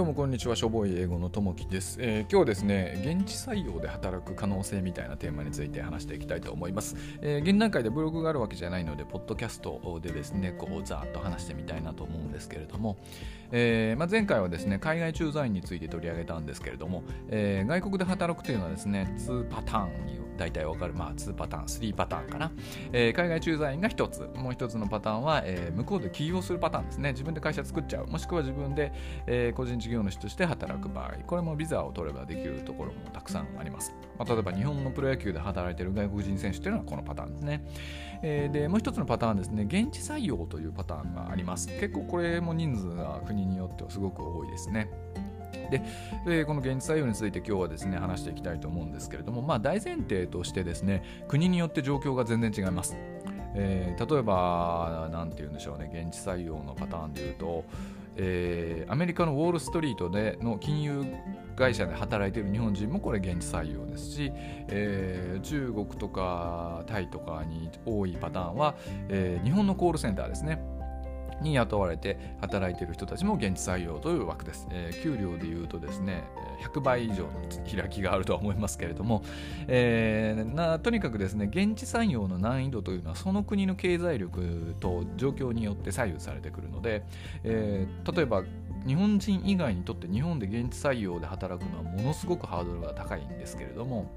どうもこんにちは、しょぼい英語のともきです、えー、今日ですね、現地採用で働く可能性みたいなテーマについて話していきたいと思います。えー、現段階でブログがあるわけじゃないので、ポッドキャストでですね、こうざーっと話してみたいなと思うんですけれども、えー、まあ、前回はですね、海外駐在員について取り上げたんですけれども、え外国で働くというのはですね、2パターンに大体わかる、まあ2パターン、3パターンかな。え海外駐在員が1つ、もう1つのパターンは、え向こうで起業するパターンですね。自分で会社作っちゃう、もしくは自分で、え個人事業主として働く場合、これもビザを取ればできるところもたくさんあります。まあ、例えば日本のプロ野球で働いている外国人選手というのはこのパターンですね。えー、で、もう一つのパターンですね、現地採用というパターンがあります。結構これも人数が国によってはすごく多いですね。で、でこの現地採用について今日はですね話していきたいと思うんですけれども、まあ、大前提としてですね国によって状況が全然違います。えー、例えば、なんて言うんでしょうね、現地採用のパターンで言うと、えー、アメリカのウォール・ストリートでの金融会社で働いている日本人もこれ現地採用ですし、えー、中国とかタイとかに多いパターンは、えー、日本のコールセンターですね。に雇われて働いている人たちも現地採用という枠です。えー、給料でいうとですね、100倍以上の開きがあるとは思いますけれども、えー、なとにかくですね、現地採用の難易度というのはその国の経済力と状況によって左右されてくるので、えー、例えば日本人以外にとって日本で現地採用で働くのはものすごくハードルが高いんですけれども、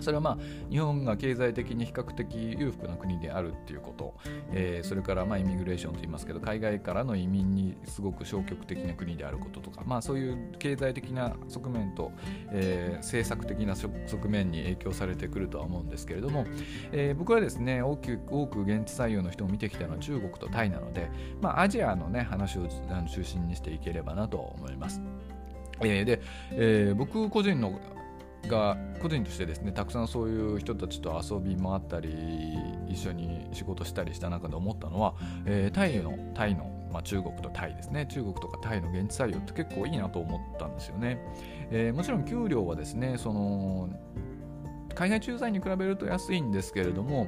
それはまあ日本が経済的に比較的裕福な国であるっていうこと、えー、それからまあイミグレーションといいますけど海外からの移民にすごく消極的な国であることとか、まあ、そういう経済的な側面と、えー、政策的な側面に影響されてくるとは思うんですけれども、えー、僕はですね大きく多く現地採用の人を見てきたのは中国とタイなので、まあ、アジアの、ね、話を中心にしていければなと思います。えー、で、えー、僕個人のが個人としてですねたくさんそういう人たちと遊び回ったり一緒に仕事したりした中で思ったのは、えー、タイのタイの、まあ、中国とタイですね。中国とかタイの現地採用って結構いいなと思ったんですよね、えー、もちろん給料はですねその海外駐在に比べると安いんですけれども、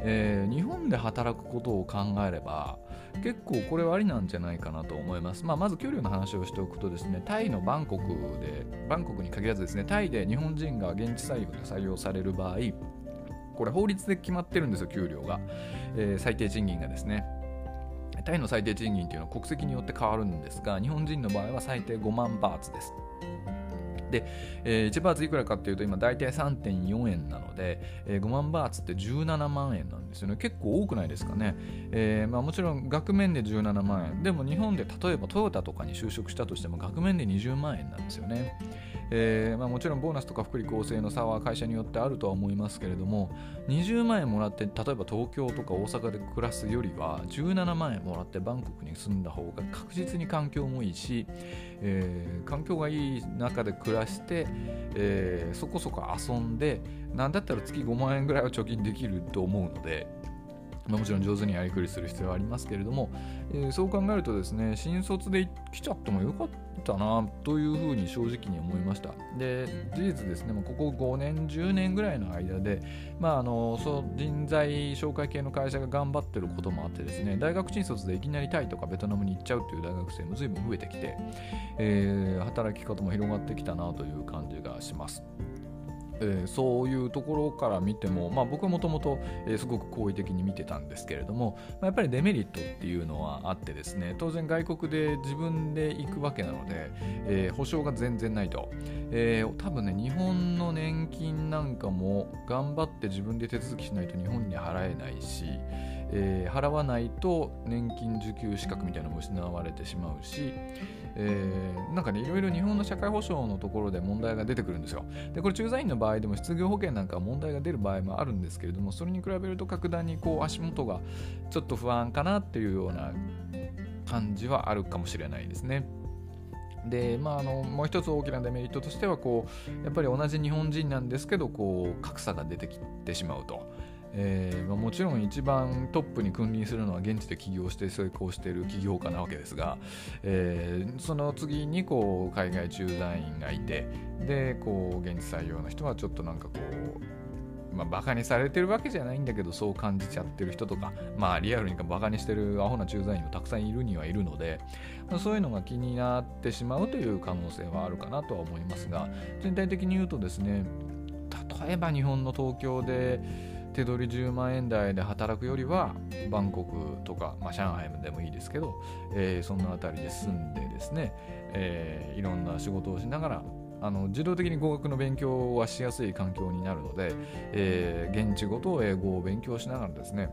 えー、日本で働くことを考えれば結構これはありなんじゃないかなと思います。まあ、まず給料の話をしておくとですね、タイのバンコクで、バンコクに限らずですね、タイで日本人が現地採用で採用される場合、これ法律で決まってるんですよ、給料が。えー、最低賃金がですね。タイの最低賃金っていうのは国籍によって変わるんですが、日本人の場合は最低5万バーツです。で、えー、1バーツいくらかっていうと今大体3.4円なので、えー、5万バーツって17万円なんですよね。結構多くないですかね、えーまあ、もちろん額面で17万円。でも日本で例えばトヨタとかに就職したとしても額面で20万円なんですよね、えーまあ、もちろんボーナスとか福利厚生の差は会社によってあるとは思いますけれども20万円もらって例えば東京とか大阪で暮らすよりは17万円もらってバンコクに住んだ方が確実に環境もいいし、えー、環境がいい中で暮らして、えー、そこそこ遊んでなんだったら月5万円ぐらいは貯金できると思うのでまあ、もちろん上手にやりくりする必要はありますけれども、えー、そう考えるとですね新卒で来ちゃってもよかったなというふうに正直に思いましたで事実ですねもうここ5年10年ぐらいの間で、まあ、あのそ人材紹介系の会社が頑張ってることもあってですね大学新卒でいきなりタイとかベトナムに行っちゃうという大学生も随分増えてきて、えー、働き方も広がってきたなという感じがします。えー、そういうところから見ても、まあ、僕はもともとすごく好意的に見てたんですけれども、まあ、やっぱりデメリットっていうのはあってですね当然外国で自分で行くわけなので、えー、保証が全然ないと、えー、多分ね日本の年金なんかも頑張って自分で手続きしないと日本に払えないし、えー、払わないと年金受給資格みたいなのも失われてしまうし、えー、なんかねいろいろ日本の社会保障のところで問題が出てくるんですよでこれ駐在員の場合でも失業保険なんか問題が出る場合もあるんですけれどもそれに比べると格段にこう足元がちょっと不安かなっていうような感じはあるかもしれないですね。でまあ、あのもう一つ大きなデメリットとしてはこうやっぱり同じ日本人なんですけどこう格差が出てきてしまうと。えーまあ、もちろん一番トップに君臨するのは現地で起業して成功している起業家なわけですが、えー、その次にこう海外駐在員がいてでこう現地採用の人はちょっとなんかこうまあ、バカにされてるわけじゃないんだけどそう感じちゃってる人とかまあリアルにバカにしてるアホな駐在員もたくさんいるにはいるので、まあ、そういうのが気になってしまうという可能性はあるかなとは思いますが全体的に言うとですね例えば日本の東京で手取り10万円台で働くよりはバンコクとか、まあ、上海でもいいですけど、えー、その辺りで住んでですね、えー、いろんな仕事をしながらあの自動的に語学の勉強はしやすい環境になるので、えー、現地語と英語を勉強しながらですね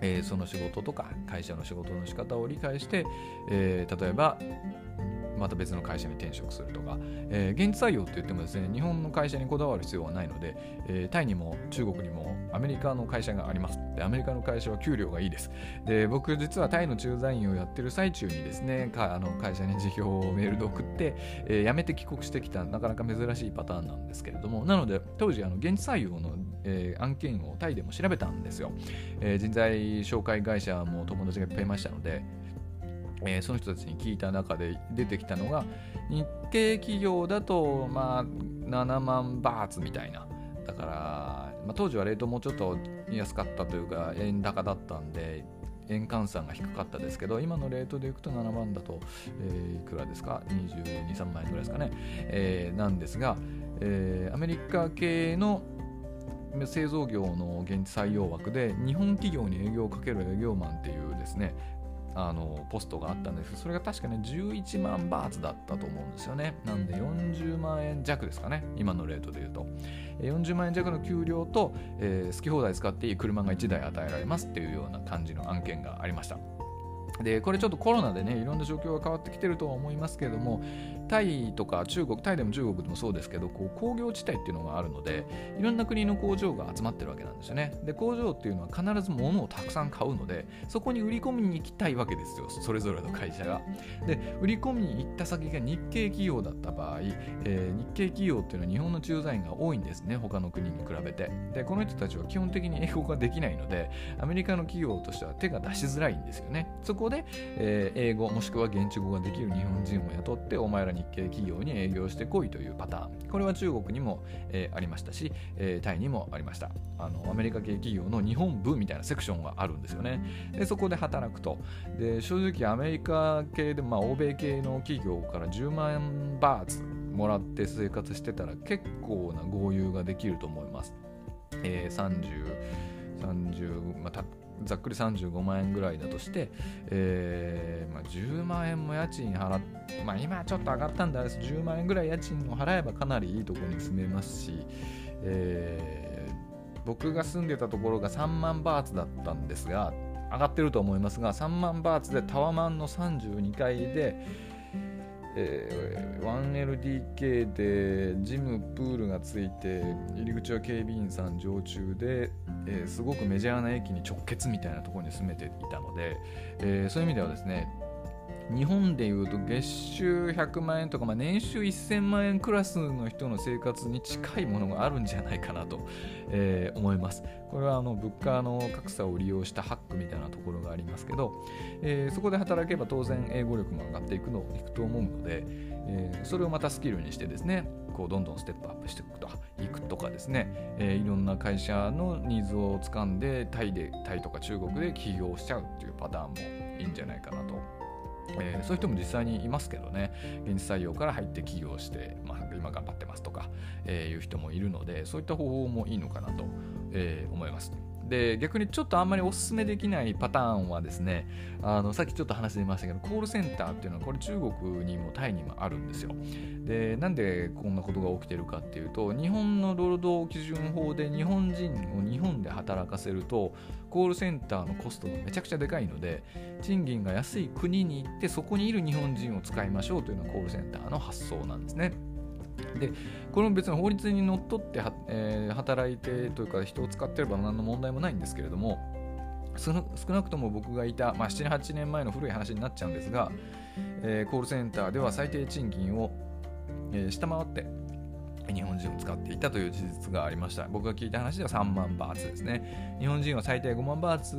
えー、その仕事とか会社の仕事の仕方を理解して、えー、例えばまた別の会社に転職するとか、えー、現地採用って言ってもですね日本の会社にこだわる必要はないので、えー、タイにも中国にもアメリカの会社があります。でアメリカの会社は給料がいいです。で僕実はタイの駐在員をやってる最中にですねかあの会社に辞表をメールで送って、えー、辞めて帰国してきたなかなか珍しいパターンなんですけれども。なので当時あの現地採用の、えー、案件をタイでも調べたんですよ、えー、人材紹介会社も友達がいっぱいいましたのでえー、その人たちに聞いた中で出てきたのが日系企業だとまあ7万バーツみたいな。だから、まあ、当時はレートもうちょっと安かったというか円高だったんで円換算が低かったですけど今のレートでいくと7万だと、えー、いくらですか？223万円ぐらいですかね、えー、なんですが、えー、アメリカ系の製造業の現地採用枠で日本企業に営業をかける営業マンっていうですねあのポストがあったんです。それが確かね11万バーツだったと思うんですよね。なんで40万円弱ですかね。今のレートで言うと。40万円弱の給料と、えー、好き放題使っていい車が1台与えられますっていうような感じの案件がありました。でこれちょっとコロナでねいろんな状況が変わってきてるとは思いますけれどもタイとか中国タイでも中国でもそうですけどこう工業地帯っていうのがあるのでいろんな国の工場が集まってるわけなんですよね。で工場っていうのは必ず物をたくさん買うのでそこに売り込みに行きたいわけですよ。それぞれの会社が。で売り込みに行った先が日系企業だった場合、えー、日系企業っていうのは日本の駐在員が多いんですね他の国に比べて。でこの人たちは基本的に英語ができないのでアメリカの企業としては手が出しづらいんですよね。そこで、えー、英語もしくは現地語ができる日本人を雇ってお前ら日系企業に営業してこいというパターン。これは中国にも、えー、ありましたし、えー、タイにもありました。あのアメリカ系企業の日本部みたいなセクションがあるんですよね。でそこで働くと。で正直アメリカ系で、まあ、欧米系の企業から10万バーツもらって生活してたら結構な豪遊ができると思います、えー、30 30、まあ、ざっくり35万円ぐらいだとして、えーまあ、10万円も家賃払っまあ今ちょっと上がったんであれです10万円ぐらい家賃を払えばかなりいいところに住めますし、えー、僕が住んでたところが3万バーツだったんですが上がってると思いますが3万バーツでタワマンの32階でえー、1LDK でジムプールがついて入り口は警備員さん常駐で、えー、すごくメジャーな駅に直結みたいなところに住めていたので、えー、そういう意味ではですね日本でいうと月収100万円とか、まあ、年収1000万円クラスの人の生活に近いものがあるんじゃないかなと、えー、思います。これはあの物価の格差を利用したハックみたいなところがありますけど、えー、そこで働けば当然英語力も上がっていくのいくと思うので、えー、それをまたスキルにしてですねこうどんどんステップアップしていくといくとかですね、えー、いろんな会社のニーズをつかんでタイでタイとか中国で起業しちゃうっていうパターンもいいんじゃないかなとえー、そういう人も実際にいますけどね現地採用から入って起業して、まあ、今頑張ってますとか、えー、いう人もいるのでそういった方法もいいのかなと、えー、思います。で逆にちょっとあんまりおすすめできないパターンはですねあのさっきちょっと話しましたけどコールセンターっていうのはこれ中国にもタイにもあるんですよ。でなんでこんなことが起きてるかっていうと日本の労働基準法で日本人を日本で働かせるとコールセンターのコストがめちゃくちゃでかいので賃金が安い国に行ってそこにいる日本人を使いましょうというのがコールセンターの発想なんですね。でこれも別に法律にのっとっては、えー、働いてというか人を使ってれば何の問題もないんですけれども少なくとも僕がいた、まあ、7、8年前の古い話になっちゃうんですが、えー、コールセンターでは最低賃金を、えー、下回って日本人を使っていたという事実がありました。僕が聞いた話では3万バーツですね。日本人は最低5万バーツ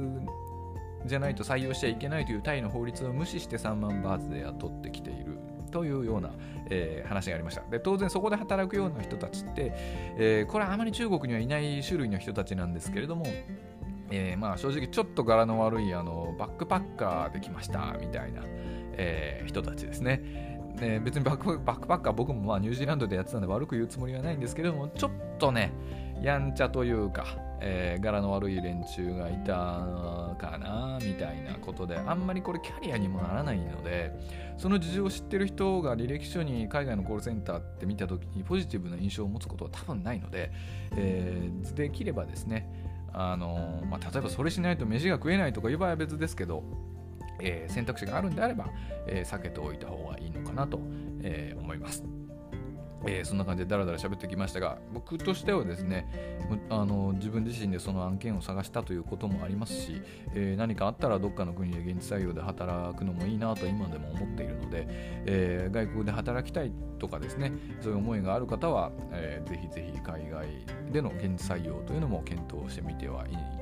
じゃないと採用しちゃいけないというタイの法律を無視して3万バーツで雇ってきている。というような、えー、話がありましたで当然そこで働くような人たちって、えー、これはあまり中国にはいない種類の人たちなんですけれどもえー、まあ正直ちょっと柄の悪いあのバックパッカーできましたみたいな、えー、人たちですね。で別にバックバックパッカー僕もまあニュージーランドでやってたんで悪く言うつもりはないんですけれどもちょっとねやんちゃというか、えー、柄の悪い連中がいたかなみたいなことであんまりこれキャリアにもならないのでその事情を知ってる人が履歴書に海外のコールセンターって見た時にポジティブな印象を持つことは多分ないので、えー、できればですねあのまあ、例えばそれしないと飯が食えないとかいう場合は別ですけど、えー、選択肢があるんであれば、えー、避けておいた方がいいのかなと、えー、思います。えー、そんな感じでダラダラ喋ってきましたが僕としてはですねあの自分自身でその案件を探したということもありますし、えー、何かあったらどっかの国で現地採用で働くのもいいなと今でも思っているので、えー、外国で働きたいとかですねそういう思いがある方は、えー、ぜひぜひ海外での現地採用というのも検討してみてはいい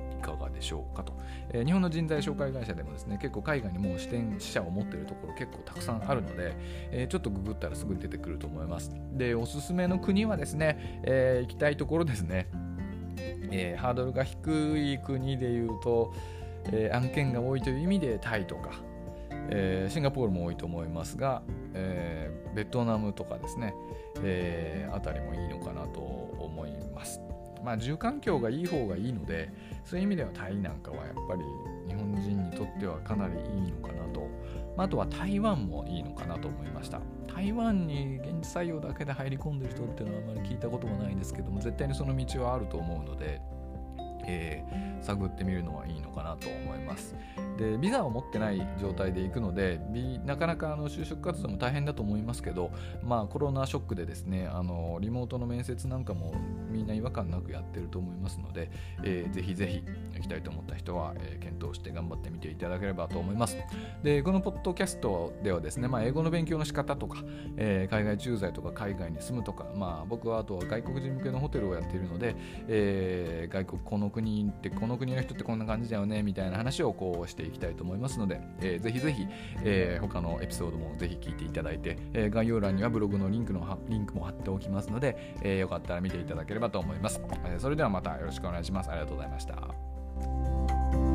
でしょうかと、えー、日本の人材紹介会社でもですね結構海外にもう支店支社を持っているところ結構たくさんあるので、えー、ちょっとググったらすぐ出てくると思います。でおすすめの国はですね、えー、行きたいところですね、え、ハードルが低い国でいうと、え、案件が多いという意味でタイとかえー、シンガポールも多いと思いますが、えー、ベトナムとかですね、えー、あたりもいいのかなと思います。まあ、住環境がいい方がいいのでそういう意味ではタイなんかはやっぱり日本人にとってはかなりいいのかなと、まあ、あとは台湾もいいのかなと思いました台湾に現地採用だけで入り込んでる人っていうのはあまり聞いたことがないんですけども絶対にその道はあると思うのでえー、探ってみるのはいいのかなと思います。でビザを持ってない状態で行くのでなかなかあの就職活動も大変だと思いますけど、まあ、コロナショックでですねあのリモートの面接なんかもみんな違和感なくやってると思いますので、えー、ぜひぜひ行きたいと思った人は、えー、検討して頑張ってみていただければと思います。でこのポッドキャストではですね、まあ、英語の勉強の仕方とか、えー、海外駐在とか海外に住むとか、まあ、僕はあとは外国人向けのホテルをやっているので、えー、外国この国ってこの国の人ってこんな感じだよねみたいな話をこうしていきたいと思いますので、えー、ぜひぜひ、えー、他のエピソードもぜひ聞いていただいて、えー、概要欄にはブログのリンクのリンクも貼っておきますので、えー、よかったら見ていただければと思います、えー、それではまたよろしくお願いします。ありがとうございました。